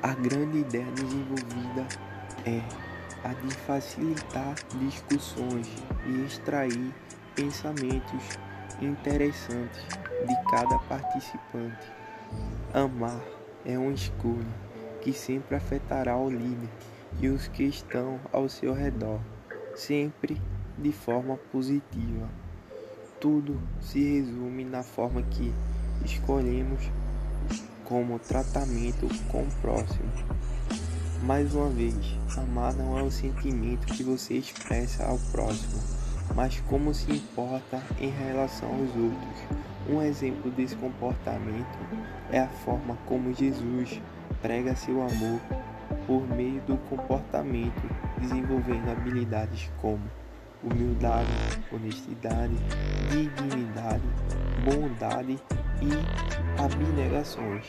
A grande ideia desenvolvida é a de facilitar discussões e extrair pensamentos interessantes de cada participante. Amar é uma escolha que sempre afetará o líder e os que estão ao seu redor, sempre de forma positiva. Tudo se resume na forma que escolhemos como tratamento com o próximo. Mais uma vez, amar não é o sentimento que você expressa ao próximo, mas como se importa em relação aos outros. Um exemplo desse comportamento é a forma como Jesus prega seu amor por meio do comportamento, desenvolvendo habilidades como humildade, honestidade, dignidade, bondade e abnegações.